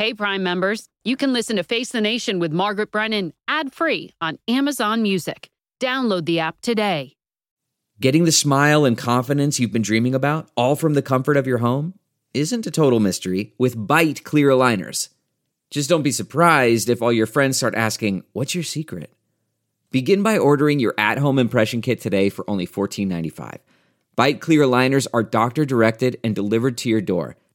Hey, Prime members, you can listen to Face the Nation with Margaret Brennan ad free on Amazon Music. Download the app today. Getting the smile and confidence you've been dreaming about, all from the comfort of your home, isn't a total mystery with Byte clear aligners. Just don't be surprised if all your friends start asking, What's your secret? Begin by ordering your at home impression kit today for only $14.95. Byte clear aligners are doctor directed and delivered to your door.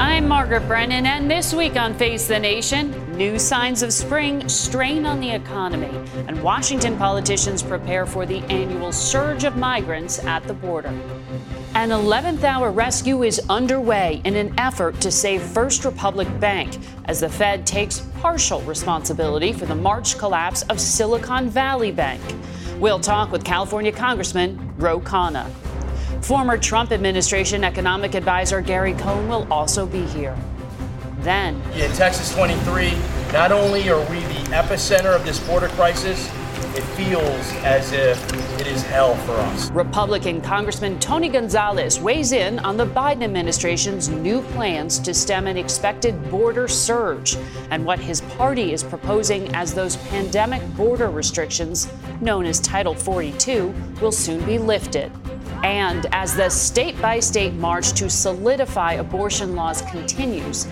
I'm Margaret Brennan, and this week on Face the Nation, new signs of spring strain on the economy, and Washington politicians prepare for the annual surge of migrants at the border. An 11th hour rescue is underway in an effort to save First Republic Bank as the Fed takes partial responsibility for the March collapse of Silicon Valley Bank. We'll talk with California Congressman Ro Khanna. Former Trump administration economic advisor Gary Cohn will also be here. Then, in Texas 23, not only are we the epicenter of this border crisis, it feels as if it is hell for us. Republican Congressman Tony Gonzales weighs in on the Biden administration's new plans to stem an expected border surge and what his party is proposing as those pandemic border restrictions, known as Title 42, will soon be lifted. And as the state by state march to solidify abortion laws continues,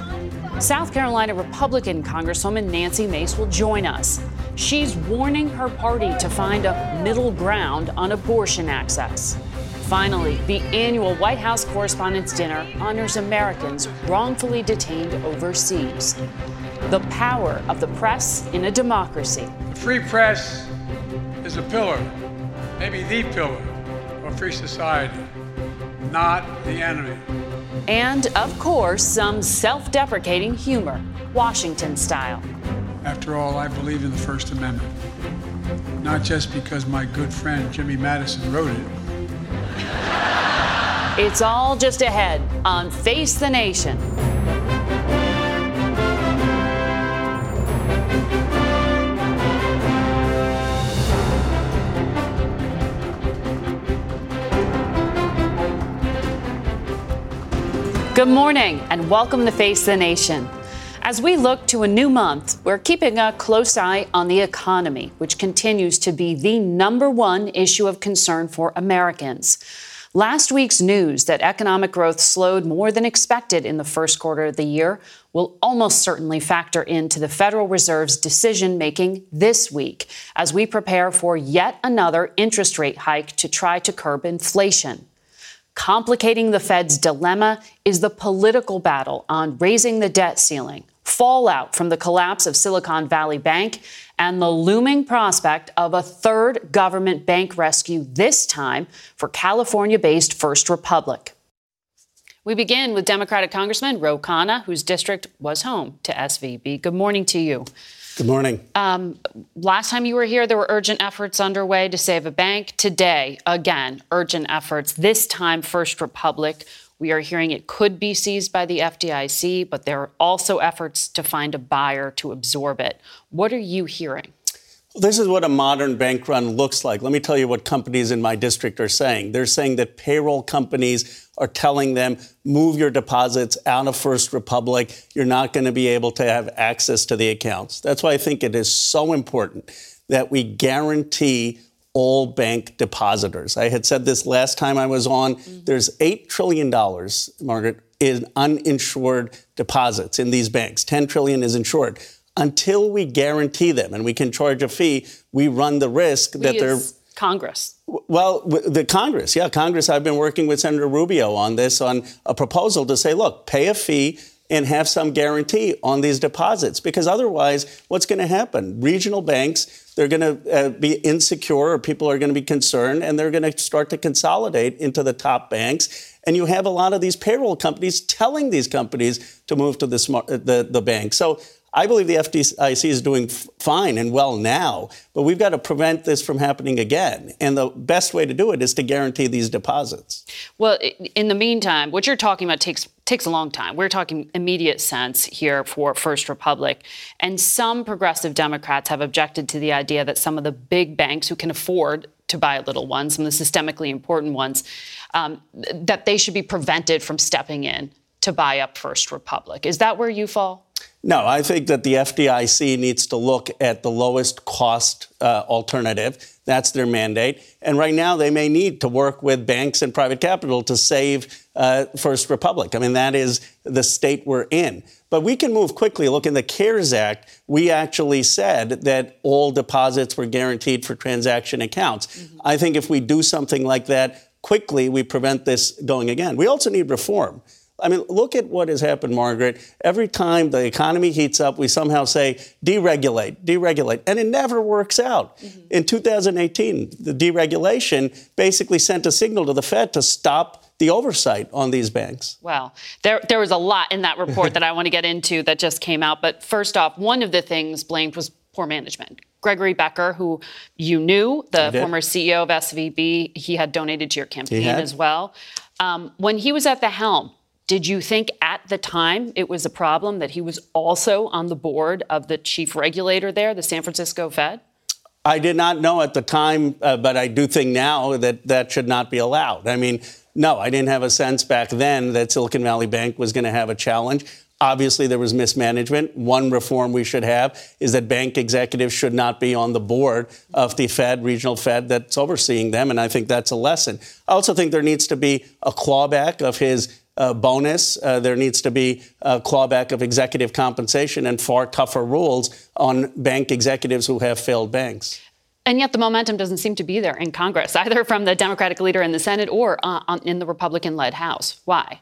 South Carolina Republican Congresswoman Nancy Mace will join us. She's warning her party to find a middle ground on abortion access. Finally, the annual White House Correspondents' Dinner honors Americans wrongfully detained overseas. The power of the press in a democracy. The free press is a pillar, maybe the pillar of free society, not the enemy. And, of course, some self deprecating humor, Washington style. After all, I believe in the First Amendment. Not just because my good friend Jimmy Madison wrote it. It's all just ahead on Face the Nation. Good morning and welcome to Face the Nation. As we look to a new month, we're keeping a close eye on the economy, which continues to be the number one issue of concern for Americans. Last week's news that economic growth slowed more than expected in the first quarter of the year will almost certainly factor into the Federal Reserve's decision making this week as we prepare for yet another interest rate hike to try to curb inflation. Complicating the Fed's dilemma is the political battle on raising the debt ceiling, fallout from the collapse of Silicon Valley Bank, and the looming prospect of a third government bank rescue, this time for California based First Republic. We begin with Democratic Congressman Ro Khanna, whose district was home to SVB. Good morning to you. Good morning. Um, last time you were here, there were urgent efforts underway to save a bank. Today, again, urgent efforts. This time, First Republic. We are hearing it could be seized by the FDIC, but there are also efforts to find a buyer to absorb it. What are you hearing? This is what a modern bank run looks like. Let me tell you what companies in my district are saying. They're saying that payroll companies are telling them, move your deposits out of First Republic. You're not going to be able to have access to the accounts. That's why I think it is so important that we guarantee all bank depositors. I had said this last time I was on. Mm-hmm. There's $8 trillion, Margaret, in uninsured deposits in these banks. 10 trillion is insured until we guarantee them and we can charge a fee, we run the risk we that they're Congress? Well, the Congress, yeah, Congress. I've been working with Senator Rubio on this, on a proposal to say, look, pay a fee and have some guarantee on these deposits because otherwise what's going to happen regional banks they're going to uh, be insecure or people are going to be concerned and they're going to start to consolidate into the top banks and you have a lot of these payroll companies telling these companies to move to the smart, the, the bank so I believe the FDIC is doing fine and well now, but we've got to prevent this from happening again. And the best way to do it is to guarantee these deposits. Well, in the meantime, what you're talking about takes takes a long time. We're talking immediate sense here for First Republic. And some progressive Democrats have objected to the idea that some of the big banks who can afford to buy little ones, some of the systemically important ones, um, that they should be prevented from stepping in to buy up First Republic. Is that where you fall? No, I think that the FDIC needs to look at the lowest cost uh, alternative. That's their mandate. And right now, they may need to work with banks and private capital to save uh, First Republic. I mean, that is the state we're in. But we can move quickly. Look, in the CARES Act, we actually said that all deposits were guaranteed for transaction accounts. Mm-hmm. I think if we do something like that quickly, we prevent this going again. We also need reform. I mean, look at what has happened, Margaret. Every time the economy heats up, we somehow say deregulate, deregulate, and it never works out. Mm-hmm. In 2018, the deregulation basically sent a signal to the Fed to stop the oversight on these banks. Well, there, there was a lot in that report that I want to get into that just came out. But first off, one of the things blamed was poor management. Gregory Becker, who you knew, the former CEO of SVB, he had donated to your campaign as well. Um, when he was at the helm, did you think at the time it was a problem that he was also on the board of the chief regulator there, the San Francisco Fed? I did not know at the time, uh, but I do think now that that should not be allowed. I mean, no, I didn't have a sense back then that Silicon Valley Bank was going to have a challenge. Obviously, there was mismanagement. One reform we should have is that bank executives should not be on the board of the Fed, regional Fed, that's overseeing them. And I think that's a lesson. I also think there needs to be a clawback of his uh, bonus. Uh, there needs to be a clawback of executive compensation and far tougher rules on bank executives who have failed banks. And yet the momentum doesn't seem to be there in Congress, either from the Democratic leader in the Senate or uh, in the Republican led House. Why?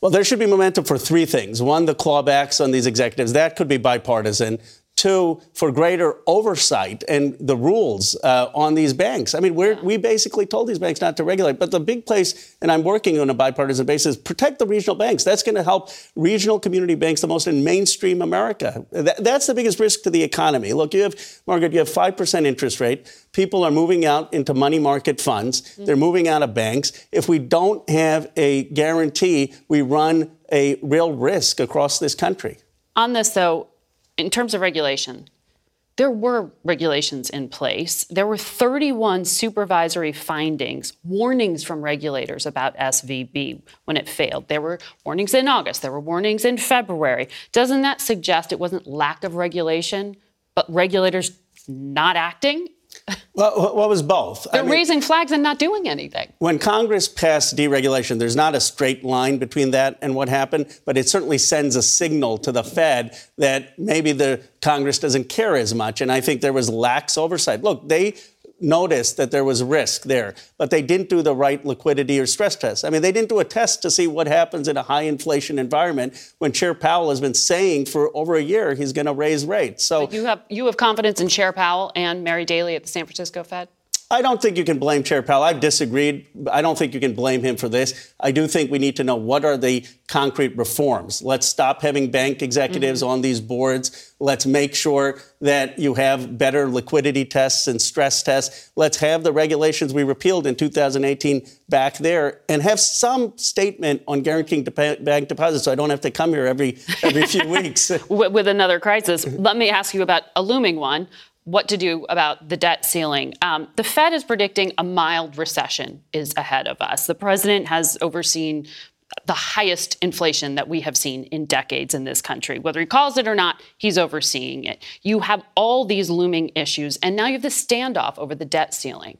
Well, there should be momentum for three things. One, the clawbacks on these executives. That could be bipartisan. Two, for greater oversight and the rules uh, on these banks. I mean, we we basically told these banks not to regulate. But the big place, and I'm working on a bipartisan basis, protect the regional banks. That's going to help regional community banks the most in mainstream America. That, that's the biggest risk to the economy. Look, you have, Margaret, you have 5% interest rate. People are moving out into money market funds. Mm-hmm. They're moving out of banks. If we don't have a guarantee, we run a real risk across this country. On this, though, in terms of regulation, there were regulations in place. There were 31 supervisory findings, warnings from regulators about SVB when it failed. There were warnings in August, there were warnings in February. Doesn't that suggest it wasn't lack of regulation, but regulators not acting? Well, what was both? They're I mean, raising flags and not doing anything. When Congress passed deregulation, there's not a straight line between that and what happened, but it certainly sends a signal to the Fed that maybe the Congress doesn't care as much. And I think there was lax oversight. Look, they noticed that there was risk there, but they didn't do the right liquidity or stress test. I mean, they didn't do a test to see what happens in a high inflation environment when Chair Powell has been saying for over a year he's going to raise rates. So but you have you have confidence in Chair Powell and Mary Daly at the San Francisco Fed? I don't think you can blame Chair Powell. I've disagreed. I don't think you can blame him for this. I do think we need to know what are the concrete reforms. Let's stop having bank executives mm-hmm. on these boards. Let's make sure that you have better liquidity tests and stress tests. Let's have the regulations we repealed in 2018 back there and have some statement on guaranteeing bank deposits so I don't have to come here every every few weeks. With another crisis. Let me ask you about a looming one what to do about the debt ceiling. Um, the Fed is predicting a mild recession is ahead of us. The president has overseen the highest inflation that we have seen in decades in this country. Whether he calls it or not, he's overseeing it. You have all these looming issues, and now you have the standoff over the debt ceiling.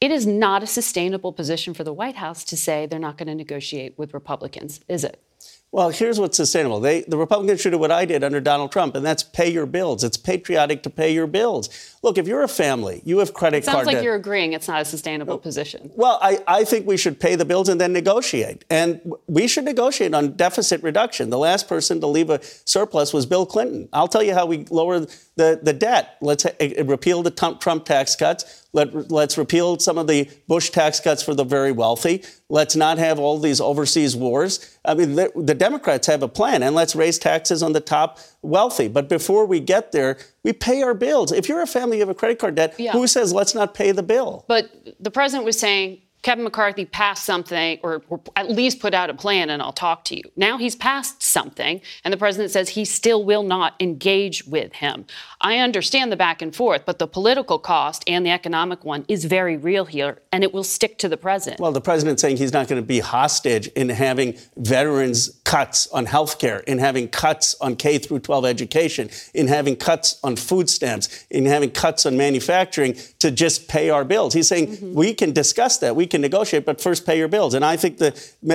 It is not a sustainable position for the White House to say they're not going to negotiate with Republicans, is it? Well, here's what's sustainable. They, the Republicans should do what I did under Donald Trump, and that's pay your bills. It's patriotic to pay your bills. Look, if you're a family, you have credit cards. it sounds card like debt. you're agreeing it's not a sustainable position. Well, I, I think we should pay the bills and then negotiate. And we should negotiate on deficit reduction. The last person to leave a surplus was Bill Clinton. I'll tell you how we lower the, the debt. Let's uh, repeal the Trump tax cuts. Let, let's repeal some of the Bush tax cuts for the very wealthy. Let's not have all these overseas wars. I mean, the, the Democrats have a plan, and let's raise taxes on the top wealthy. But before we get there, we pay our bills. If you're a family, you have a credit card debt, Yeah. who says let's not pay the bill? But the president was saying Kevin McCarthy passed something, or, or at least put out a plan, and I'll talk to you. Now he's passed something, and the president says he still will not engage with him. I understand the back and forth, but the political cost and the economic one is very real here, and it will stick to the president. Well, the president's saying he's not going to be hostage in having veterans cuts on health care, in having cuts on K through 12 education, in having cuts on food stamps, in having cuts on manufacturing to just pay our bills. He's saying Mm-hmm. we can discuss that, we can negotiate, but first pay your bills. And I think the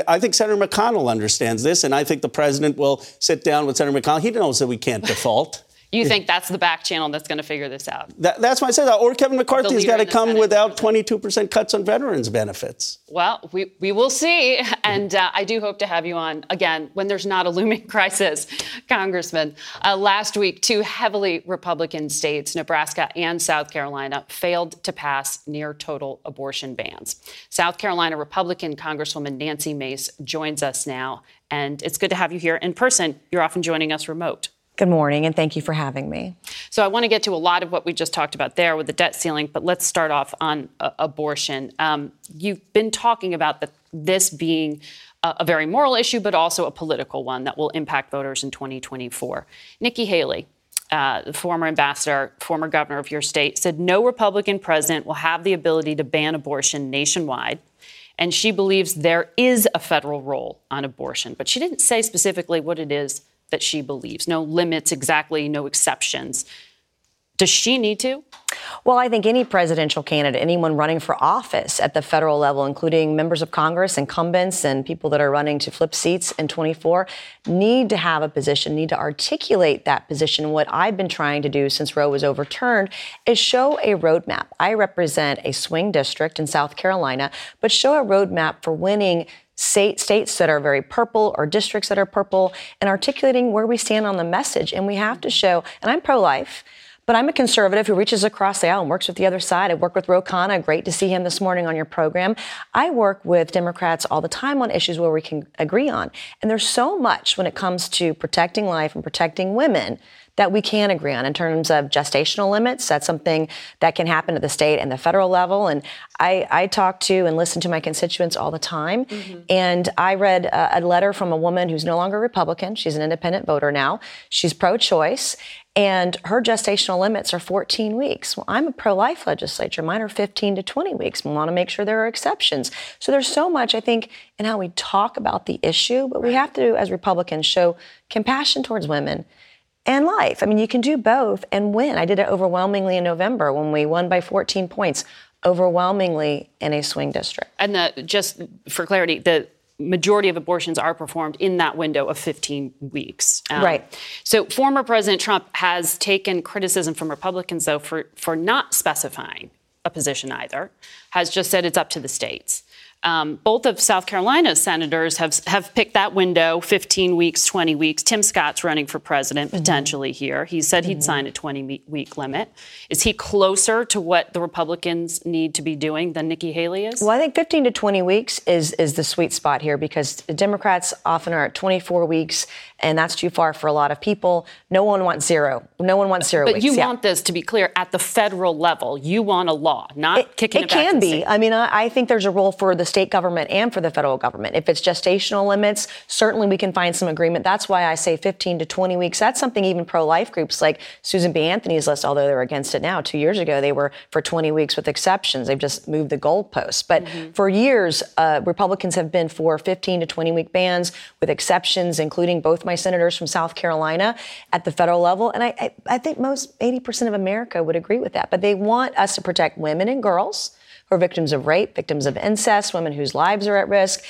I think Senator McConnell understands this, and I think the president will sit down with Senator McConnell. He knows that we can't default. You think that's the back channel that's going to figure this out? That, that's why I said that. Or Kevin McCarthy's got to come Senate. without 22% cuts on veterans benefits. Well, we, we will see. And uh, I do hope to have you on again when there's not a looming crisis, Congressman. Uh, last week, two heavily Republican states, Nebraska and South Carolina, failed to pass near total abortion bans. South Carolina Republican Congresswoman Nancy Mace joins us now. And it's good to have you here in person. You're often joining us remote. Good morning, and thank you for having me. So I want to get to a lot of what we just talked about there with the debt ceiling, but let's start off on uh, abortion. Um, you've been talking about the, this being a, a very moral issue, but also a political one that will impact voters in 2024. Nikki Haley, uh, the former ambassador, former governor of your state, said no Republican president will have the ability to ban abortion nationwide. And she believes there is a federal role on abortion, but she didn't say specifically what it is that she believes. No limits exactly, no exceptions. Does she need to? Well, I think any presidential candidate, anyone running for office at the federal level, including members of Congress, incumbents, and people that are running to flip seats in 24, need to have a position, need to articulate that position. What I've been trying to do since Roe was overturned is show a roadmap. I represent a swing district in South Carolina, but show a roadmap for winning state, states that are very purple or districts that are purple and articulating where we stand on the message. And we have to show, and I'm pro life. But I'm a conservative who reaches across the aisle and works with the other side. I work with Ro Khanna. Great to see him this morning on your program. I work with Democrats all the time on issues where we can agree on. And there's so much when it comes to protecting life and protecting women that we can agree on in terms of gestational limits. That's something that can happen at the state and the federal level. And I, I talk to and listen to my constituents all the time. Mm-hmm. And I read a, a letter from a woman who's no longer Republican. She's an independent voter now. She's pro choice. And her gestational limits are 14 weeks. Well, I'm a pro life legislature. Mine are 15 to 20 weeks. We want to make sure there are exceptions. So there's so much, I think, in how we talk about the issue, but we have to, as Republicans, show compassion towards women and life. I mean, you can do both and win. I did it overwhelmingly in November when we won by 14 points, overwhelmingly in a swing district. And the, just for clarity, the majority of abortions are performed in that window of 15 weeks. Um, Right. So former President Trump has taken criticism from Republicans, though, for, for not specifying a position either, has just said it's up to the states. Um, both of South Carolina's senators have have picked that window, 15 weeks, 20 weeks. Tim Scott's running for president potentially here. He said he'd sign a 20 week limit. Is he closer to what the Republicans need to be doing than Nikki Haley is? Well, I think 15 to 20 weeks is is the sweet spot here because the Democrats often are at 24 weeks, and that's too far for a lot of people. No one wants zero. No one wants zero But weeks. you yeah. want this to be clear at the federal level. You want a law, not It, kicking it, it can be. I mean, I, I think there's a role for the state government and for the federal government. If it's gestational limits, certainly we can find some agreement. That's why I say 15 to 20 weeks. That's something even pro-life groups like Susan B. Anthony's list, although they're against it now. Two years ago, they were for 20 weeks with exceptions. They've just moved the goalposts. But Mm-hmm. for years, uh, Republicans have been for 15 to 20 week bans with exceptions, including both my senators from South Carolina at the federal level. And I, I, I think most 80% of America would agree with that. But they want us to protect women and girls who are victims of rape, victims of incest, women whose lives are at risk.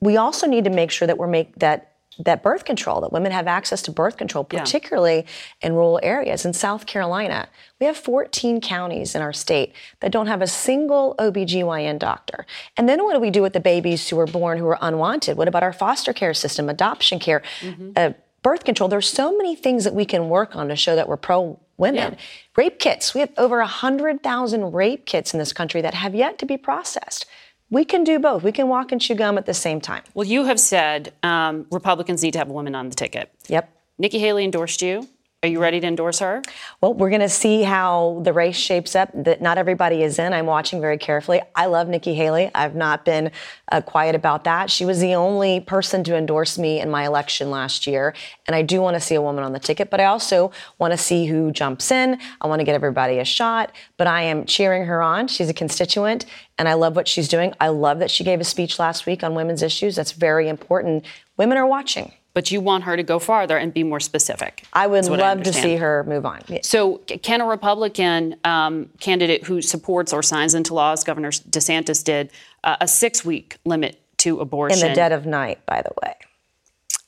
We also need to make sure that we're make that that birth control, that women have access to birth control, particularly yeah. in rural areas. In South Carolina, we have 14 counties in our state that don't have a single OBGYN doctor. And then what do we do with the babies who are born who are unwanted? What about our foster care system, adoption care, mm-hmm. uh, birth control? There's so many things that we can work on to show that we're pro women. Yeah. Rape kits. We have over 100,000 rape kits in this country that have yet to be processed. We can do both. We can walk and chew gum at the same time. Well, you have said um, Republicans need to have a woman on the ticket. Yep. Nikki Haley endorsed you. Are you ready to endorse her? Well, we're going to see how the race shapes up. That not everybody is in. I'm watching very carefully. I love Nikki Haley. I've not been uh, quiet about that. She was the only person to endorse me in my election last year, and I do want to see a woman on the ticket. But I also want to see who jumps in. I want to get everybody a shot. But I am cheering her on. She's a constituent, and I love what she's doing. I love that she gave a speech last week on women's issues. That's very important. Women are watching but you want her to go farther and be more specific. I would love I to see her move on. So, can a Republican um, candidate who supports or signs into law, as Governor DeSantis did, uh, a six week limit to abortion? In the dead of night, by the way.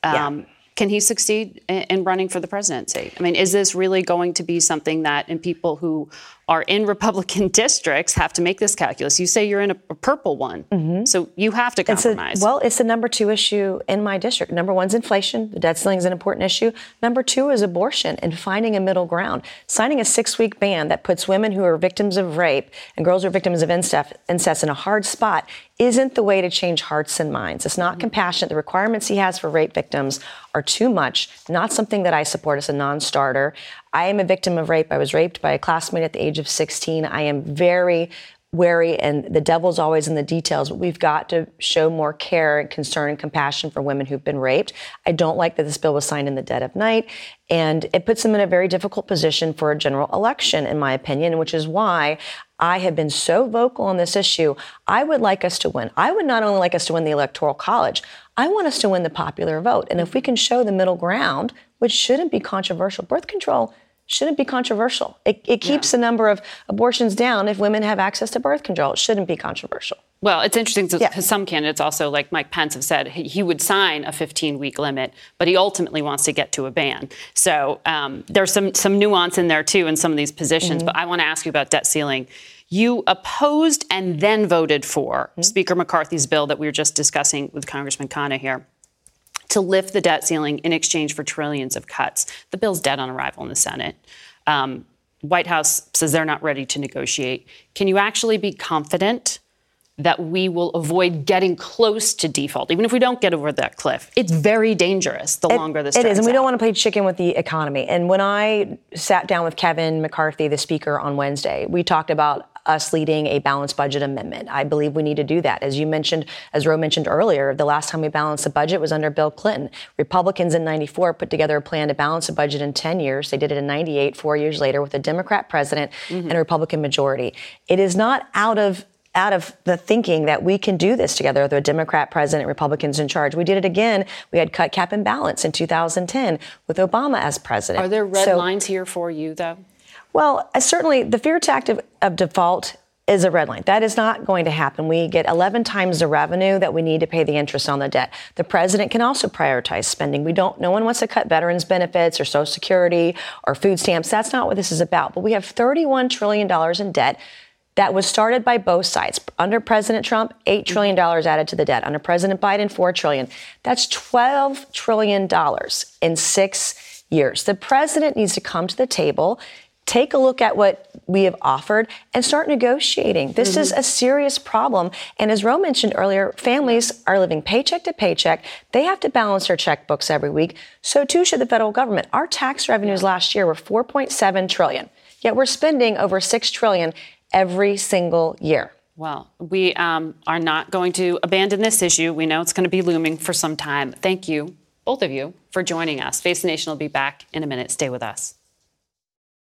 Um, yeah. Can he succeed in running for the presidency? I mean, is this really going to be something that, and people who are in Republican districts have to make this calculus. You say you're in a, a purple one, mm-hmm. so you have to compromise. It's a, well, it's the number two issue in my district. Number one is inflation. The debt ceiling is an important issue. Number two is abortion and finding a middle ground. Signing a six-week ban that puts women who are victims of rape and girls who are victims of incest, incest in a hard spot isn't the way to change hearts and minds. It's not mm-hmm. compassionate. The requirements he has for rape victims are too much. Not something that I support as a non-starter. I am a victim of rape. I was raped by a classmate at the age of 16. I am very wary, and the devil's always in the details. But we've got to show more care and concern and compassion for women who've been raped. I don't like that this bill was signed in the dead of night, and it puts them in a very difficult position for a general election, in my opinion, which is why I have been so vocal on this issue. I would like us to win. I would not only like us to win the Electoral College, I want us to win the popular vote. And if we can show the middle ground, which shouldn't be controversial, birth control shouldn't be controversial. It, it keeps yeah. the number of abortions down if women have access to birth control. It shouldn't be controversial. Well, it's interesting because yeah. some candidates also, like Mike Pence, have said he would sign a 15-week limit, but he ultimately wants to get to a ban. So um, there's some some nuance in there too in some of these positions. Mm-hmm. But I want to ask you about debt ceiling. You opposed and then voted for mm-hmm. Speaker McCarthy's bill that we were just discussing with Congressman Khanna here to lift the debt ceiling in exchange for trillions of cuts. The bill's dead on arrival in the Senate. Um, White House says they're not ready to negotiate. Can you actually be confident that we will avoid getting close to default, even if we don't get over that cliff? It's very dangerous the it, longer this. It is, and we out. don't want to play chicken with the economy. And when I sat down with Kevin McCarthy, the speaker, on Wednesday, we talked about us leading a balanced budget amendment. I believe we need to do that. As you mentioned, as Ro mentioned earlier, the last time we balanced the budget was under Bill Clinton. Republicans in 94 put together a plan to balance the budget in 10 years. They did it in 98, four years later, with a Democrat president mm-hmm. and a Republican majority. It is not out of out of the thinking that we can do this together with a Democrat president, Republicans in charge. We did it again. We had cut cap and balance in 2010 with Obama as president. Are there red so, lines here for you, though? Well, uh, certainly the fear tactic of default is a red line. That is not going to happen. We get 11 times the revenue that we need to pay the interest on the debt. The president can also prioritize spending. We don't, no one wants to cut veterans benefits or Social Security or food stamps. That's not what this is about. But we have $31 trillion in debt that was started by both sides. Under President Trump, $8 trillion added to the debt. Under President Biden, 4 trillion. That's $12 trillion in six years. The president needs to come to the table take a look at what we have offered and start negotiating. This mm-hmm. is a serious problem. And as Ro mentioned earlier, families are living paycheck to paycheck. They have to balance their checkbooks every week. So too should the federal government. Our tax revenues last year were 4.7 trillion. Yet we're spending over 6 trillion every single year. Well, we um, are not going to abandon this issue. We know it's going to be looming for some time. Thank you, both of you, for joining us. Face the Nation will be back in a minute. Stay with us.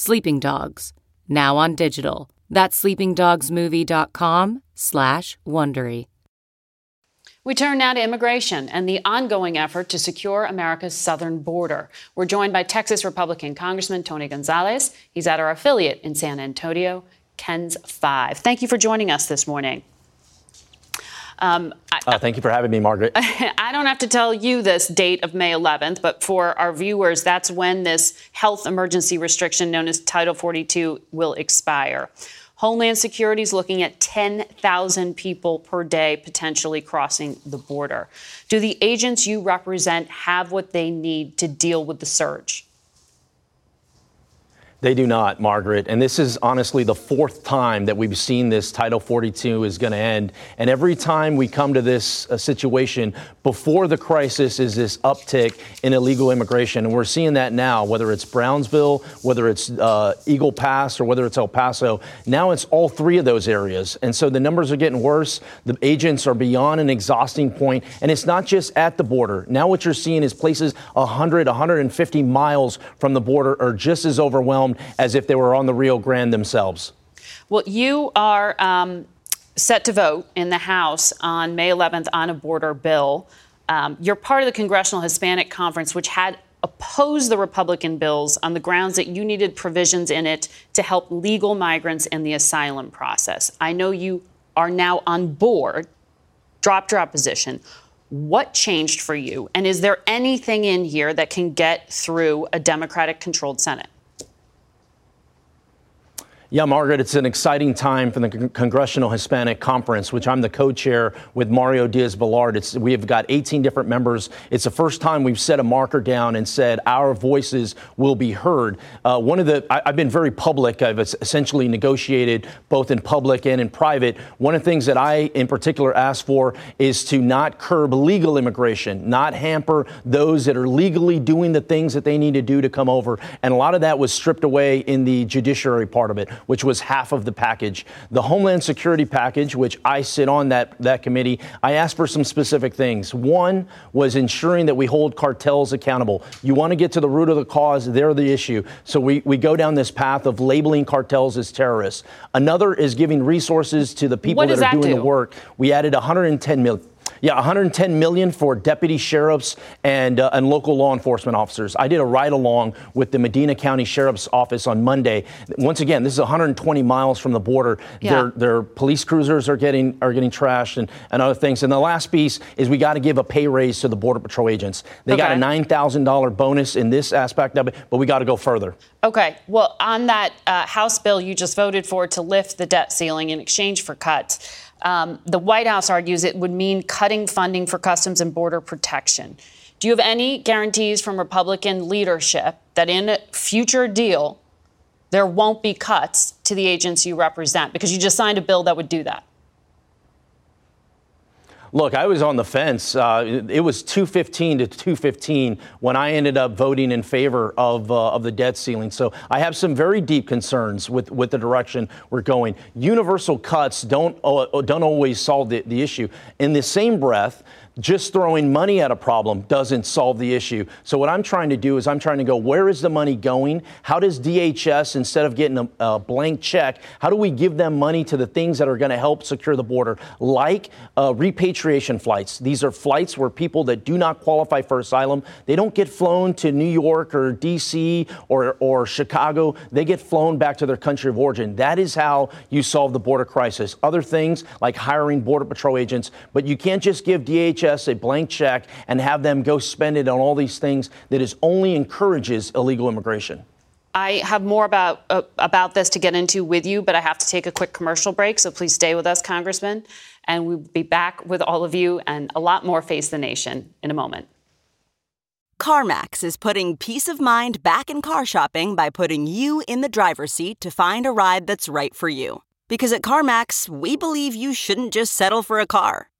Sleeping Dogs, now on digital. That's sleepingdogsmovie.com slash Wondery. We turn now to immigration and the ongoing effort to secure America's southern border. We're joined by Texas Republican Congressman Tony Gonzales. He's at our affiliate in San Antonio, KENS 5. Thank you for joining us this morning. Um, I, uh, thank you for having me, Margaret. I don't have to tell you this date of May 11th, but for our viewers, that's when this health emergency restriction known as Title 42 will expire. Homeland Security is looking at 10,000 people per day potentially crossing the border. Do the agents you represent have what they need to deal with the surge? They do not, Margaret. And this is honestly the fourth time that we've seen this Title 42 is going to end. And every time we come to this uh, situation, before the crisis is this uptick in illegal immigration. And we're seeing that now, whether it's Brownsville, whether it's uh, Eagle Pass, or whether it's El Paso. Now it's all three of those areas. And so the numbers are getting worse. The agents are beyond an exhausting point. And it's not just at the border. Now what you're seeing is places 100, 150 miles from the border are just as overwhelmed overwhelmed as if they were on the Rio Grande themselves. Well, you are um, set to vote in the House on May 11th on a border bill. Um, you're part of the Congressional Hispanic Conference, which had opposed the Republican bills on the grounds that you needed provisions in it to help legal migrants in the asylum process. I know you are now on board, dropped your opposition. What changed for you? And is there anything in here that can get through a Democratic controlled Senate? Yeah, Margaret, it's an exciting time for the Con- Congressional Hispanic Conference, which I'm the co-chair with Mario Diaz-Balart. we have got 18 different members. It's the first time we've set a marker down and said our voices will be heard. Uh, one of the, I, have been very public. I've essentially negotiated both in public and in private. One of the things that I, in particular, asked for is to not curb legal immigration, not hamper those that are legally doing the things that they need to do to come over. And a lot of that was stripped away in the judiciary part of it which was half of the package. The Homeland Security package, which I sit on that, that committee, I asked for some specific things. One was ensuring that we hold cartels accountable. You want to get to the root of the cause, they're the issue. So we, we go down this path of labeling cartels as terrorists. Another is giving resources to the people that are doing do? the work. We added 110 million. Yeah, 110 million for deputy sheriffs and uh, and local law enforcement officers. I did a ride along with the Medina County Sheriff's Office on Monday. Once again, this is 120 miles from the border. Yeah. Their their police cruisers are getting are getting trashed and, and other things. And the last piece is we got to give a pay raise to the border patrol agents. They okay. got a nine thousand dollar bonus in this aspect of it, but we got to go further. Okay. Well, on that uh, House bill you just voted for to lift the debt ceiling in exchange for cuts. Um, the White House argues it would mean cutting funding for Customs and Border Protection. Do you have any guarantees from Republican leadership that in a future deal, there won't be cuts to the agents you represent? Because you just signed a bill that would do that. Look, I was on the fence. Uh, it was 215 to 215 when I ended up voting in favor of, uh, of the debt ceiling. So I have some very deep concerns with, with the direction we're going. Universal cuts don't, uh, don't always solve the, the issue. In the same breath, just throwing money at a problem doesn't solve the issue. So what I'm trying to do is I'm trying to go, where is the money going? How does DHS, instead of getting a, a blank check, how do we give them money to the things that are going to help secure the border, like uh, repatriation flights? These are flights where people that do not qualify for asylum, they don't get flown to New York or D.C. or, or Chicago. They get flown back to their country of origin. That is how you solve the border crisis. Other things like hiring border patrol agents, but you can't just give DHS a blank check and have them go spend it on all these things that is only encourages illegal immigration. I have more about uh, about this to get into with you, but I have to take a quick commercial break. So please stay with us, Congressman, and we'll be back with all of you and a lot more Face the Nation in a moment. CarMax is putting peace of mind back in car shopping by putting you in the driver's seat to find a ride that's right for you. Because at CarMax, we believe you shouldn't just settle for a car.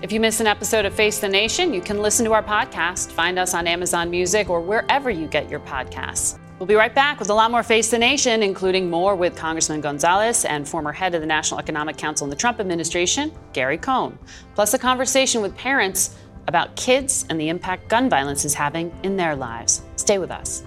If you miss an episode of Face the Nation, you can listen to our podcast. Find us on Amazon Music or wherever you get your podcasts. We'll be right back with a lot more Face the Nation, including more with Congressman Gonzales and former head of the National Economic Council in the Trump administration, Gary Cohn, plus a conversation with parents about kids and the impact gun violence is having in their lives. Stay with us.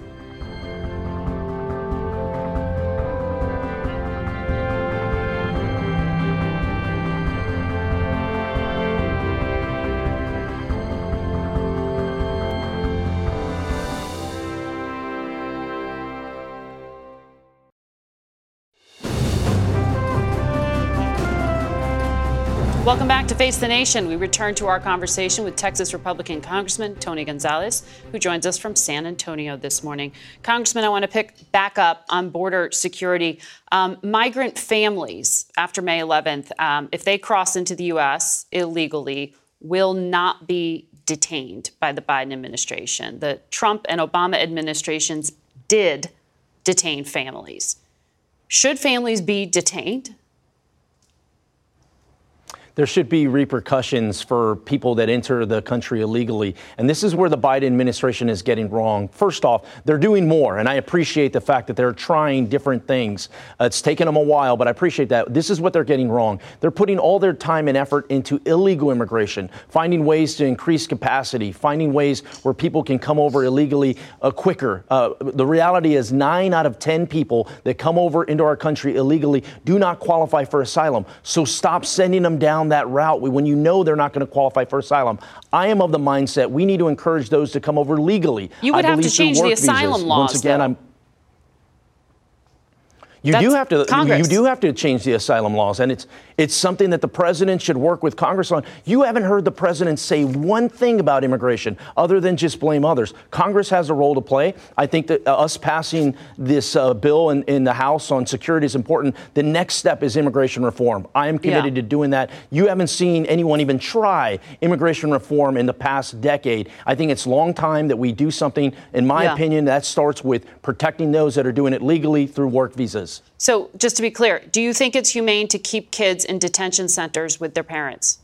Welcome back to Face the Nation. We return to our conversation with Texas Republican Congressman Tony Gonzales, who joins us from San Antonio this morning. Congressman, I want to pick back up on border security. Um, migrant families, after May 11th, um, if they cross into the U.S. illegally, will not be detained by the Biden administration. The Trump and Obama administrations did detain families. Should families be detained? There should be repercussions for people that enter the country illegally. And this is where the Biden administration is getting wrong. First off, they're doing more, and I appreciate the fact that they're trying different things. Uh, it's taken them a while, but I appreciate that. This is what they're getting wrong. They're putting all their time and effort into illegal immigration, finding ways to increase capacity, finding ways where people can come over illegally uh, quicker. Uh, the reality is, nine out of 10 people that come over into our country illegally do not qualify for asylum. So stop sending them down down that route when you know they're not going to qualify for asylum. I am of the mindset we need to encourage those to come over legally. You would I have to change the asylum visas. laws. Once again, though. I'm you That's do have to Congress. you do have to change the asylum laws, and it's it's something that the president should work with Congress on. You haven't heard the president say one thing about immigration other than just blame others. Congress has a role to play. I think that uh, us passing this uh, bill in, in the House on security is important. The next step is immigration reform. I am committed Yeah. to doing that. You haven't seen anyone even try immigration reform in the past decade. I think it's long time that we do something. In my Yeah. opinion, that starts with protecting those that are doing it legally through work visas. So, just to be clear, do you think it's humane to keep kids in detention centers with their parents?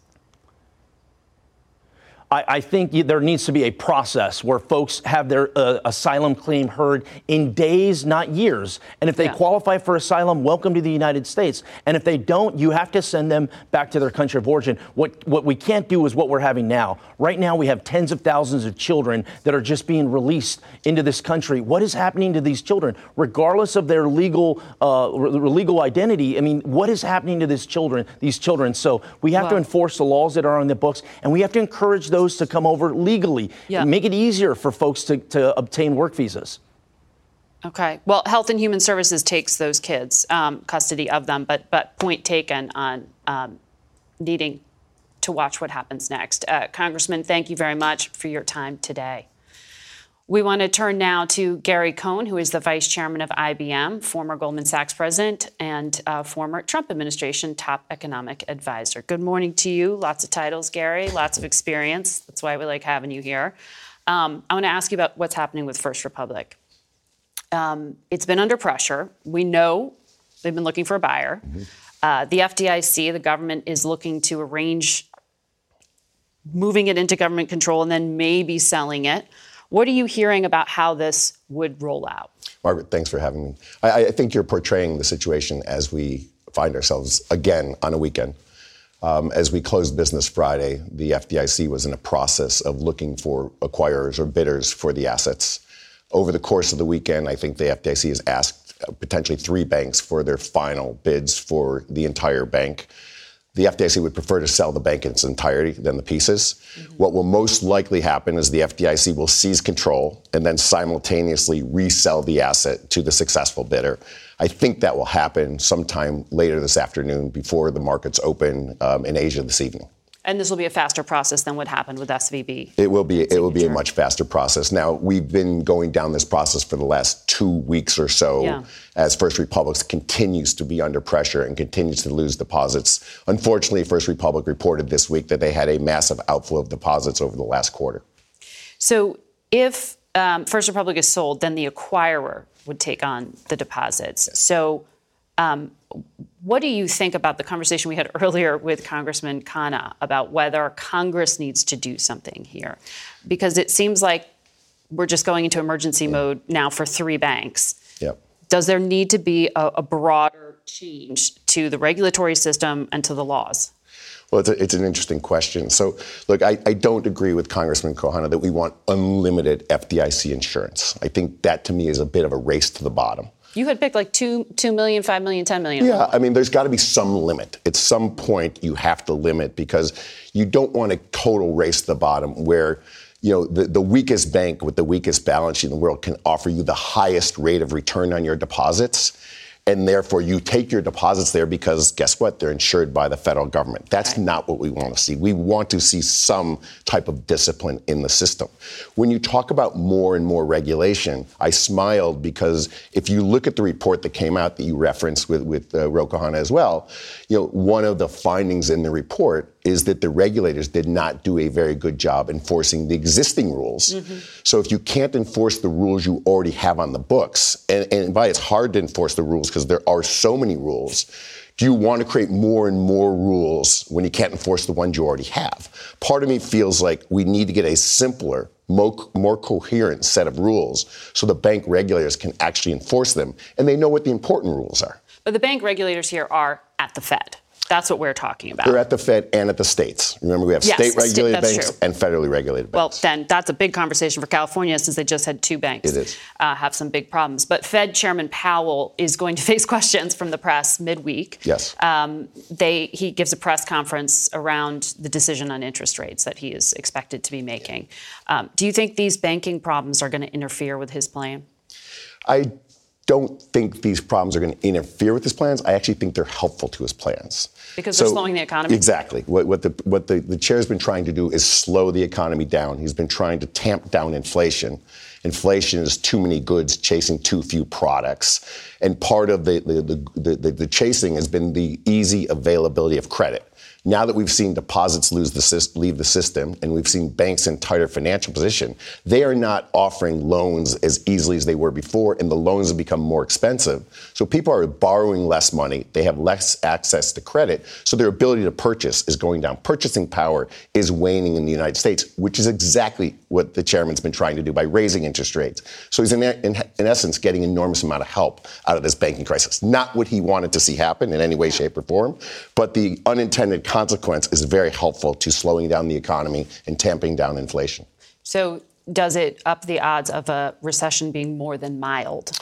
I, I think there needs to be a process where folks have their uh, asylum claim heard in days, not years. And if they Yeah. qualify for asylum, welcome to the United States. And if they don't, you have to send them back to their country of origin. What what we can't do is what we're having now. Right now, we have tens of thousands of children that are just being released into this country. What is happening to these children, regardless of their legal uh, legal identity? I mean, what is happening to these children? These children. So we have to enforce the laws that are on the books, and we have to encourage those to come over legally. Yeah. Make it easier for folks to, to obtain work visas. Okay. Well, Health and Human Services takes those kids, um, custody of them, but but point taken on um, needing to watch what happens next. Uh, Congressman, thank you very much for your time today. We want to turn now to Gary Cohn, who is the vice chairman of IBM, former Goldman Sachs president, and uh, former Trump administration top economic advisor. Good morning to you. Lots of titles, Gary, lots of experience. That's why we like having you here. Um, I want to ask you about what's happening with First Republic. Um, it's been under pressure. We know they've been looking for a buyer. Uh, the FDIC, the government, is looking to arrange moving it into government control and then maybe selling it. What are you hearing about how this would roll out? Margaret, thanks for having me. I, I think you're portraying the situation as we find ourselves again on a weekend. Um, as we closed business Friday, the FDIC was in a process of looking for acquirers or bidders for the assets. Over the course of the weekend, I think the FDIC has asked uh, potentially three banks for their final bids for the entire bank. The FDIC would prefer to sell the bank in its entirety than the pieces. Mm-hmm. What will most likely happen is the FDIC will seize control and then simultaneously resell the asset to the successful bidder. I think that will happen sometime later this afternoon before the markets open um, in Asia this evening. And this will be a faster process than what happened with SVB. It will be. It will be a much faster process. Now we've been going down this process for the last two weeks or so, yeah. as First Republic continues to be under pressure and continues to lose deposits. Unfortunately, First Republic reported this week that they had a massive outflow of deposits over the last quarter. So if um, First Republic is sold, then the acquirer would take on the deposits. So, um, what do you think about the conversation we had earlier with Congressman Khanna about whether Congress needs to do something here? Because it seems like we're just going into emergency yeah. mode now for three banks. Yep. Does there need to be a, a broader change to the regulatory system and to the laws? Well, it's, a, it's, an interesting question. So, look, I, I, don't agree with Congressman Khanna that we want unlimited FDIC insurance. I think that to me is a bit of a race to the bottom. You had picked like two, two million, five million, ten million. Yeah, I mean, there's got to be some limit. At some point, you have to limit because you don't want a total race to the bottom where you know, the, the weakest bank with the weakest balance sheet in the world can offer you the highest rate of return on your deposits and therefore you take your deposits there because guess what? They're insured by the federal government. That's right. not what we want to see. We want to see some type of discipline in the system. When you talk about more and more regulation, I smiled because if you look at the report that came out that you referenced with, with uh, Ro Khanna as well, you know, one of the findings in the report is that the regulators did not do a very good job enforcing the existing rules. Mm-hmm. So if you can't enforce the rules you already have on the books, and, and by it's hard to enforce the rules because there are so many rules. Do you want to create more and more rules when you can't enforce the ones you already have? Part of me feels like we need to get a simpler, more, more coherent set of rules so the bank regulators can actually enforce them and they know what the important rules are. But the bank regulators here are at the Fed. That's what we're talking about. They're at the Fed and at the states. Remember, we have yes, state regulated st- banks true. and federally regulated banks. Well, then that's a big conversation for California since they just had two banks it is. Uh, have some big problems. But Fed Chairman Powell is going to face questions from the press midweek. Yes. Um, they, he gives a press conference around the decision on interest rates that he is expected to be making. Um, do you think these banking problems are going to interfere with his plan? I don't think these problems are going to interfere with his plans. I actually think they're helpful to his plans. Because so, they're slowing the economy? Exactly. What, what, the, what the, the chair's been trying to do is slow the economy down. He's been trying to tamp down inflation. Inflation is too many goods chasing too few products. And part of the, the, the, the, the chasing has been the easy availability of credit. Now that we've seen deposits lose the, leave the system and we've seen banks in tighter financial position, they are not offering loans as easily as they were before, and the loans have become more expensive. So people are borrowing less money, they have less access to credit, so their ability to purchase is going down. Purchasing power is waning in the United States, which is exactly what the chairman's been trying to do by raising interest rates. So he's in, in, in essence getting enormous amount of help out of this banking crisis. Not what he wanted to see happen in any way, shape, or form, but the unintended consequence is very helpful to slowing down the economy and tamping down inflation. So, does it up the odds of a recession being more than mild?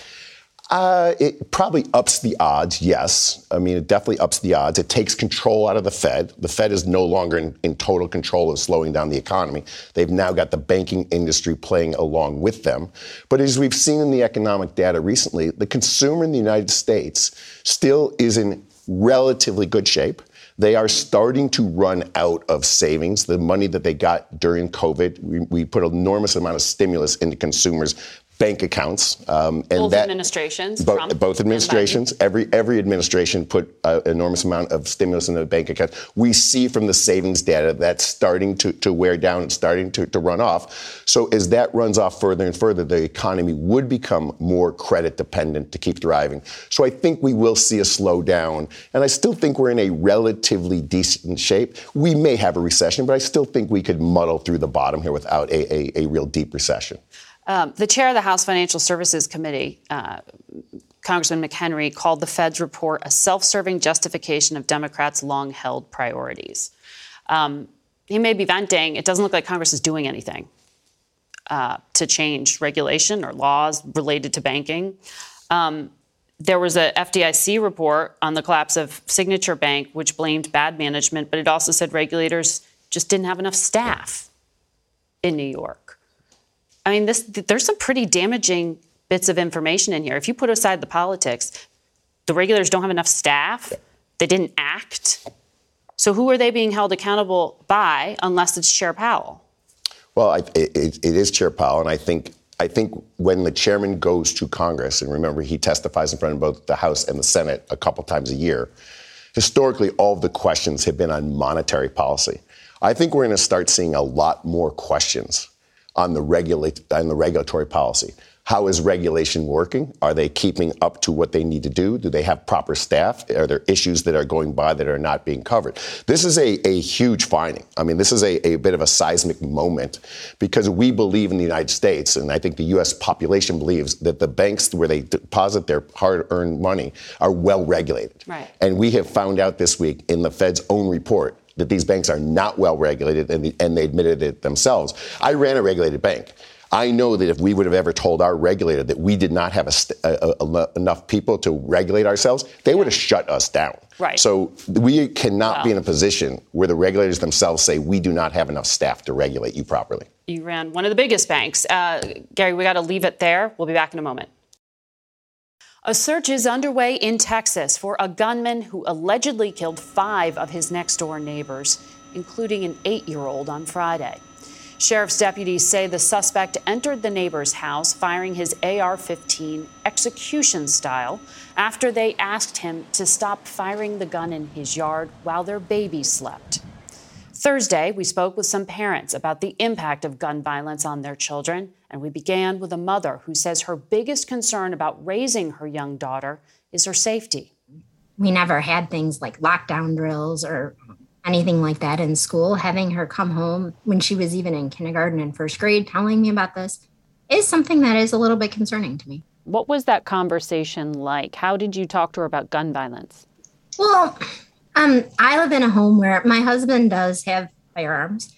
Uh, it probably ups the odds, yes. I mean, it definitely ups the odds. It takes control out of the Fed. The Fed is no longer in, in, total control of slowing down the economy. They've now got the banking industry playing along with them. But as we've seen in the economic data recently, the consumer in the United States still is in relatively good shape. They are starting to run out of savings. The money that they got during COVID, we, we put an enormous amount of stimulus into consumers bank accounts. Um, and both that, administrations. Bo- both administrations. Every every administration put an enormous amount of stimulus in the bank accounts. We see from the savings data that's starting to, to wear down and starting to, to run off. So as that runs off further and further, the economy would become more credit dependent to keep thriving. So I think we will see a slowdown. And I still think we're in a relatively decent shape. We may have a recession, but I still think we could muddle through the bottom here without a, a, a real deep recession. Um, the chair of the House Financial Services Committee, uh, Congressman McHenry, called the Fed's report a self serving justification of Democrats' long held priorities. Um, he may be venting. It doesn't look like Congress is doing anything uh, to change regulation or laws related to banking. Um, there was a FDIC report on the collapse of Signature Bank, which blamed bad management, but it also said regulators just didn't have enough staff in New York. I mean, this there's some pretty damaging bits of information in here. If you put aside the politics, the regulators don't have enough staff. They didn't act. So who are they being held accountable by unless it's Chair Powell? Well, I, it, it is Chair Powell, and I think I think when the chairman goes to Congress, and remember he testifies in front of both the House and the Senate a couple times a year, historically all of the questions have been on monetary policy. I think we're going to start seeing a lot more questions on the, regulate, on the regulatory policy. How is regulation working? Are they keeping up to what they need to do? Do they have proper staff? Are there issues that are going by that are not being covered? This is a, a huge finding. I mean, this is a, a bit of a seismic moment because we believe in the United States, and I think the U.S. population believes that the banks where they deposit their hard earned money are well regulated. Right. And we have found out this week in the Fed's own report that these banks are not well regulated, and, the, and they admitted it themselves. I ran a regulated bank. I know that if we would have ever told our regulator that we did not have a, a, a, enough people to regulate ourselves, they would have shut us down. Right. So we cannot wow. be in a position where the regulators themselves say we do not have enough staff to regulate you properly. You ran one of the biggest banks. Uh, Gary, we got to leave it there. We'll be back in a moment. A search is underway in Texas for a gunman who allegedly killed five of his next door neighbors, including an eight year old on Friday. Sheriff's deputies say the suspect entered the neighbor's house firing his AR 15 execution style after they asked him to stop firing the gun in his yard while their baby slept. Thursday, we spoke with some parents about the impact of gun violence on their children and we began with a mother who says her biggest concern about raising her young daughter is her safety. We never had things like lockdown drills or anything like that in school. Having her come home when she was even in kindergarten and first grade telling me about this is something that is a little bit concerning to me. What was that conversation like? How did you talk to her about gun violence? Well, um, I live in a home where my husband does have firearms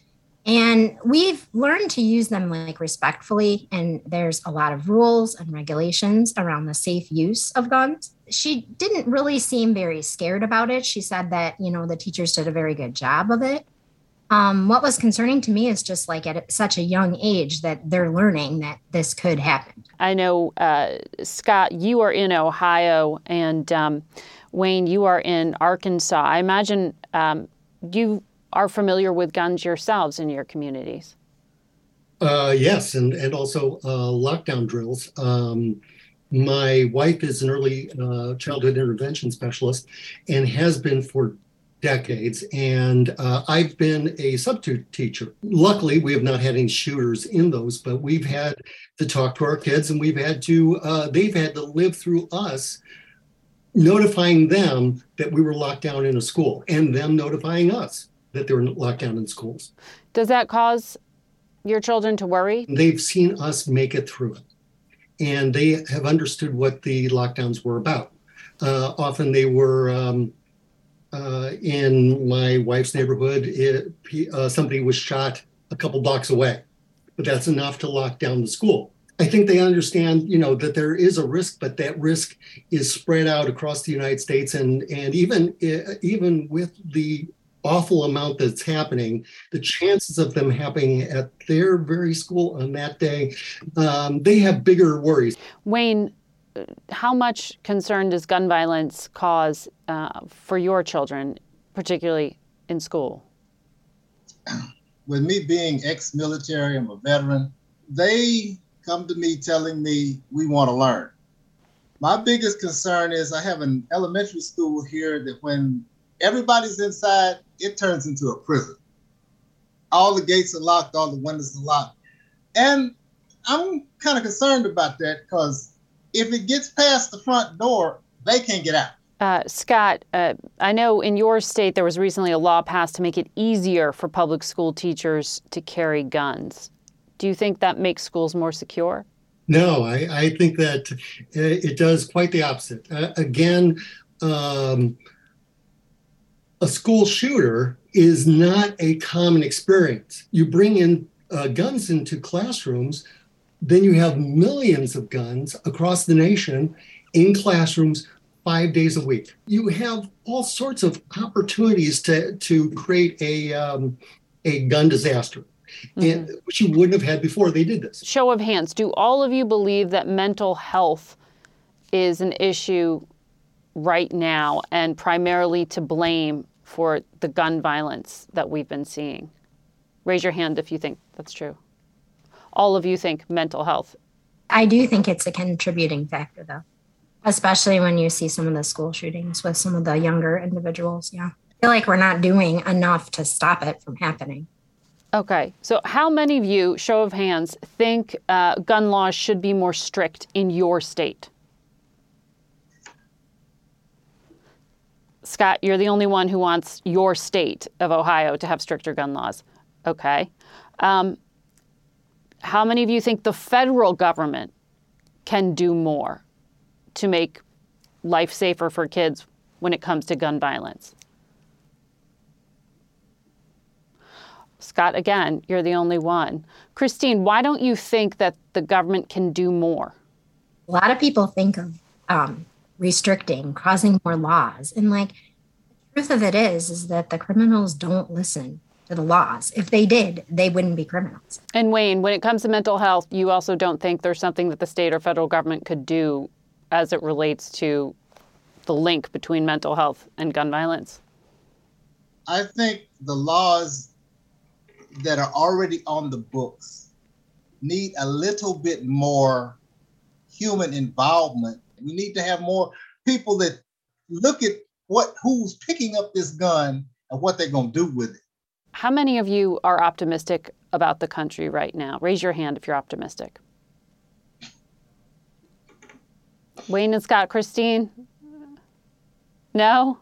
and we've learned to use them like respectfully. And there's a lot of rules and regulations around the safe use of guns. She didn't really seem very scared about it. She said that, you know, the teachers did a very good job of it. Um, what was concerning to me is just like at such a young age that they're learning that this could happen. I know, uh, Scott, you are in Ohio, and um, Wayne, you are in Arkansas. I imagine um, you are familiar with guns yourselves in your communities. Uh, yes, and, and also uh, lockdown drills. Um, my wife is an early uh, childhood intervention specialist and has been for decades. And uh, I've been a substitute teacher. Luckily, we have not had any shooters in those, but we've had to talk to our kids and we've had to, uh, they've had to live through us notifying them that we were locked down in a school and them notifying us that they were locked down in schools. Does that cause your children to worry? They've seen us make it through it, and they have understood what the lockdowns were about. Uh, often they were um, uh, in my wife's neighborhood. It, uh, somebody was shot a couple blocks away, but that's enough to lock down the school. I think they understand, you know, that there is a risk, but that risk is spread out across the United States, and and even even with the awful amount that's happening, the chances of them happening at their very school on that day, um, they have bigger worries. Wayne, how much concern does gun violence cause uh, for your children, particularly in school? With me being ex military, I'm a veteran, they come to me telling me we want to learn. My biggest concern is I have an elementary school here that when everybody's inside, it turns into a prison. All the gates are locked, all the windows are locked. And I'm kind of concerned about that because if it gets past the front door, they can't get out. Uh, Scott, uh, I know in your state there was recently a law passed to make it easier for public school teachers to carry guns. Do you think that makes schools more secure? No, I, I think that it does quite the opposite. Uh, again, um, a school shooter is not a common experience. You bring in uh, guns into classrooms, then you have millions of guns across the nation in classrooms five days a week. You have all sorts of opportunities to, to create a, um, a gun disaster. Mm-hmm. And, which you wouldn't have had before they did this. Show of hands. Do all of you believe that mental health is an issue right now and primarily to blame for the gun violence that we've been seeing? Raise your hand if you think that's true. All of you think mental health. I do think it's a contributing factor, though, especially when you see some of the school shootings with some of the younger individuals. Yeah. I feel like we're not doing enough to stop it from happening. Okay, so how many of you, show of hands, think uh, gun laws should be more strict in your state? Scott, you're the only one who wants your state of Ohio to have stricter gun laws. Okay. Um, how many of you think the federal government can do more to make life safer for kids when it comes to gun violence? Scott, again, you're the only one. Christine, why don't you think that the government can do more? A lot of people think of um, restricting, causing more laws. And like, the truth of it is, is that the criminals don't listen to the laws. If they did, they wouldn't be criminals. And Wayne, when it comes to mental health, you also don't think there's something that the state or federal government could do as it relates to the link between mental health and gun violence? I think the laws that are already on the books need a little bit more human involvement. We need to have more people that look at what who's picking up this gun and what they're going to do with it. How many of you are optimistic about the country right now? Raise your hand if you're optimistic. Wayne and Scott, Christine? No?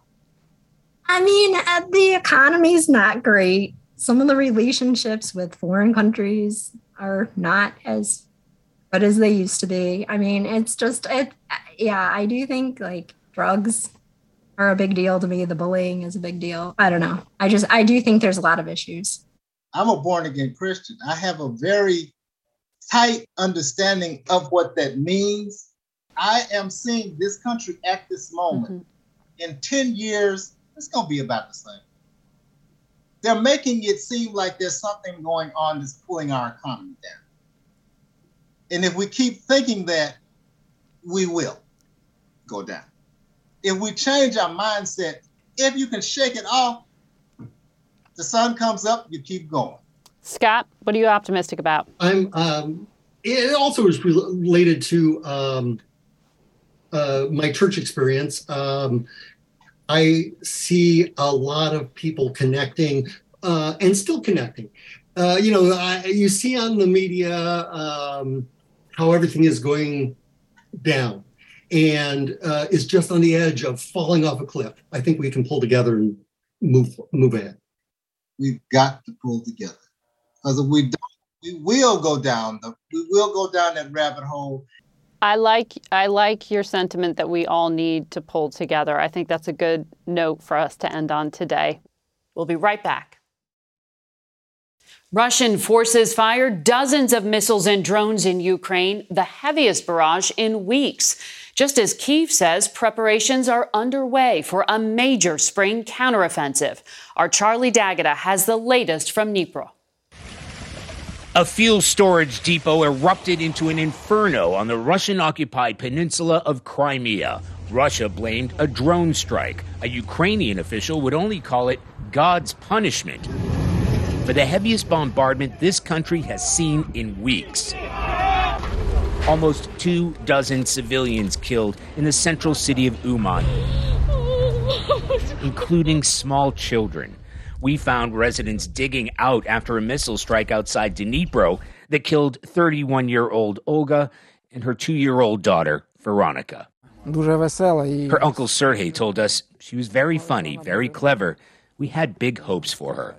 I mean, uh, the economy's not great some of the relationships with foreign countries are not as good as they used to be. I mean, it's just it. Yeah, I do think like drugs are a big deal to me. The bullying is a big deal. I don't know. I just I do think there's a lot of issues. I'm a born again Christian. I have a very tight understanding of what that means. I am seeing this country at this moment. Mm-hmm. In 10 years, it's going to be about the same they're making it seem like there's something going on that's pulling our economy down. And if we keep thinking that, we will go down. If we change our mindset, if you can shake it off, the sun comes up, you keep going. Scott, what are you optimistic about? I'm. Um, it also is related to um, uh, my church experience. Um, I see a lot of people connecting uh, and still connecting. Uh, you know, I, you see on the media um, how everything is going down and uh, is just on the edge of falling off a cliff. I think we can pull together and move move ahead. We've got to pull together because if we don't, we will go down. The, we will go down that rabbit hole, I like I like your sentiment that we all need to pull together. I think that's a good note for us to end on today. We'll be right back. Russian forces fired dozens of missiles and drones in Ukraine, the heaviest barrage in weeks. Just as Kiev says preparations are underway for a major spring counteroffensive. Our Charlie D'Agata has the latest from Dnipro. A fuel storage depot erupted into an inferno on the Russian occupied peninsula of Crimea. Russia blamed a drone strike. A Ukrainian official would only call it God's punishment for the heaviest bombardment this country has seen in weeks. Almost two dozen civilians killed in the central city of Uman, including small children. We found residents digging out after a missile strike outside Dnipro that killed 31 year old Olga and her two year old daughter, Veronica. Her uncle Sergei told us she was very funny, very clever. We had big hopes for her.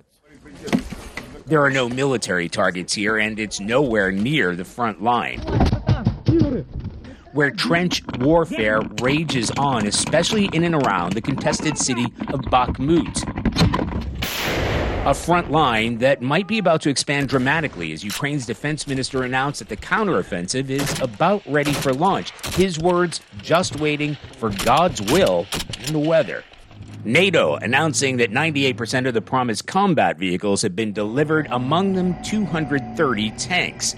There are no military targets here, and it's nowhere near the front line. Where trench warfare rages on, especially in and around the contested city of Bakhmut. A front line that might be about to expand dramatically as Ukraine's defense minister announced that the counteroffensive is about ready for launch. His words just waiting for God's will and the weather. NATO announcing that 98% of the promised combat vehicles have been delivered, among them 230 tanks.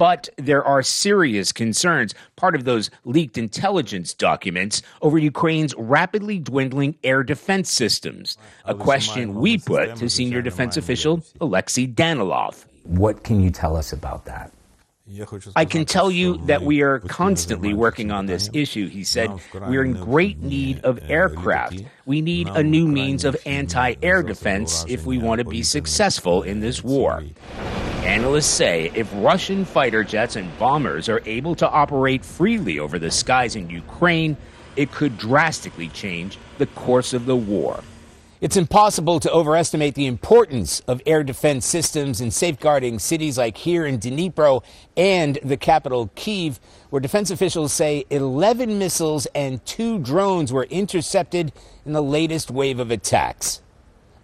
But there are serious concerns, part of those leaked intelligence documents, over Ukraine's rapidly dwindling air defense systems. A question we put to senior defense official Alexei Danilov. What can you tell us about that? I can tell you that we are constantly working on this issue, he said. We're in great need of aircraft. We need a new means of anti air defense if we want to be successful in this war. Analysts say if Russian fighter jets and bombers are able to operate freely over the skies in Ukraine, it could drastically change the course of the war. It's impossible to overestimate the importance of air defense systems in safeguarding cities like here in Dnipro and the capital, Kiev, where defense officials say 11 missiles and two drones were intercepted in the latest wave of attacks.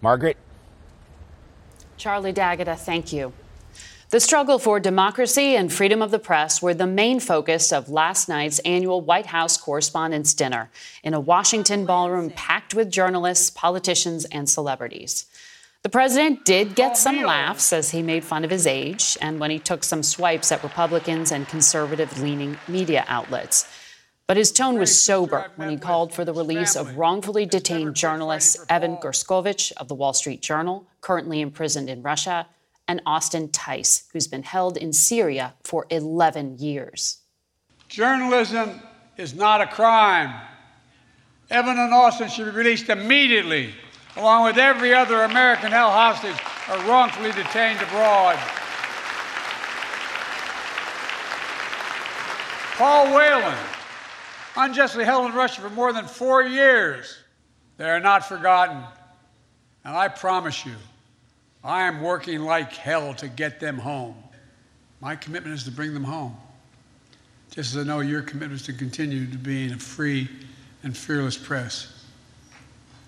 Margaret? Charlie D'Agata, thank you. The struggle for democracy and freedom of the press were the main focus of last night's annual White House Correspondents' Dinner in a Washington ballroom packed with journalists, politicians, and celebrities. The president did get some laughs as he made fun of his age and when he took some swipes at Republicans and conservative leaning media outlets. But his tone was sober when he called for the release of wrongfully detained journalist Evan Gershkovich of the Wall Street Journal, currently imprisoned in Russia, and Austin Tice, who's been held in Syria for 11 years. Journalism is not a crime. Evan and Austin should be released immediately, along with every other American held hostage or wrongfully detained abroad. Paul Whelan, unjustly held in Russia for more than four years. They are not forgotten. And I promise you, I am working like hell to get them home. My commitment is to bring them home. Just as I know your commitment is to continue to be in a free and fearless press.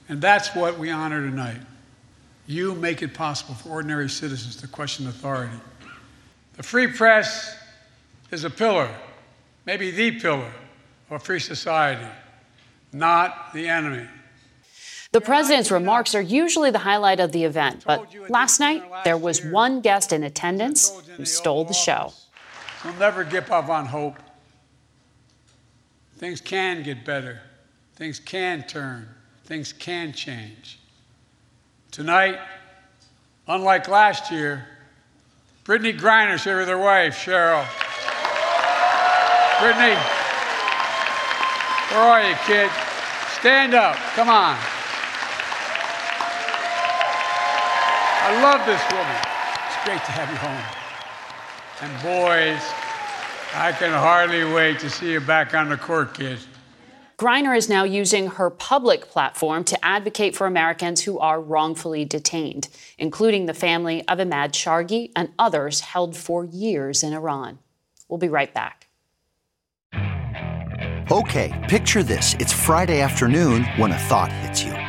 And that's what we honor tonight. You make it possible for ordinary citizens to question authority. The free press is a pillar, maybe the pillar of a free society, not the enemy. The president's remarks are usually the highlight of the event, but last night there was one guest in attendance who stole the show. We'll never give up on hope. Things can get better, things can turn, things can change. Tonight, unlike last year, Brittney Griner's here with her wife, Cheryl. Brittney, where are you, kid? Stand up. Come on. I love this woman. It's great to have you home. And boys, I can hardly wait to see you back on the court, kid. Griner is now using her public platform to advocate for Americans who are wrongfully detained, including the family of Emad Shargi and others held for years in Iran. We'll be right back. Okay, picture this. It's Friday afternoon when a thought hits you.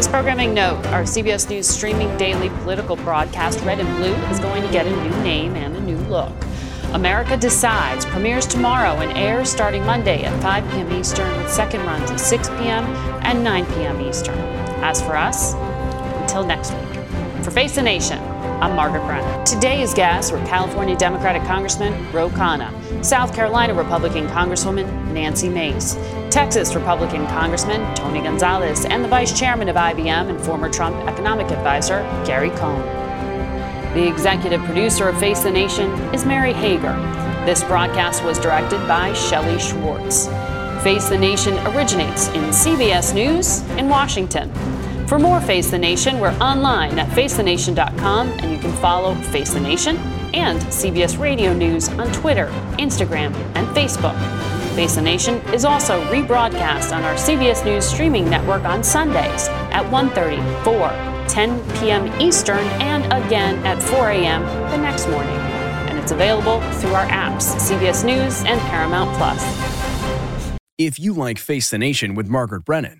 This programming note our CBS News streaming daily political broadcast, Red and Blue, is going to get a new name and a new look. America Decides premieres tomorrow and airs starting Monday at 5 p.m. Eastern with second runs at 6 p.m. and 9 p.m. Eastern. As for us, until next week. For Face the Nation, I'm Margaret Brennan. Today's guests were California Democratic Congressman Ro Khanna, South Carolina Republican Congresswoman Nancy Mace, Texas Republican Congressman Tony Gonzales, and the Vice Chairman of IBM and former Trump economic advisor Gary Cohn. The executive producer of Face the Nation is Mary Hager. This broadcast was directed by Shelley Schwartz. Face the Nation originates in CBS News in Washington. For more Face the Nation, we're online at facethenation.com and you can follow Face the Nation and CBS Radio News on Twitter, Instagram, and Facebook. Face the Nation is also rebroadcast on our CBS News streaming network on Sundays at 1:30, 4, 10 p.m. Eastern, and again at 4 a.m. the next morning. And it's available through our apps, CBS News and Paramount Plus. If you like Face the Nation with Margaret Brennan,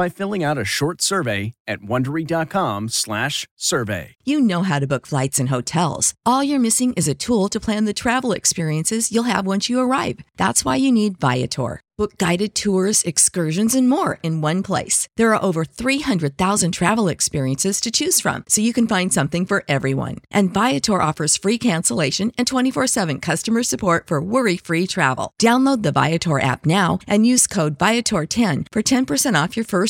by filling out a short survey at wondery.com/survey. You know how to book flights and hotels. All you're missing is a tool to plan the travel experiences you'll have once you arrive. That's why you need Viator. Book guided tours, excursions, and more in one place. There are over 300,000 travel experiences to choose from, so you can find something for everyone. And Viator offers free cancellation and 24 7 customer support for worry free travel. Download the Viator app now and use code Viator10 for 10% off your first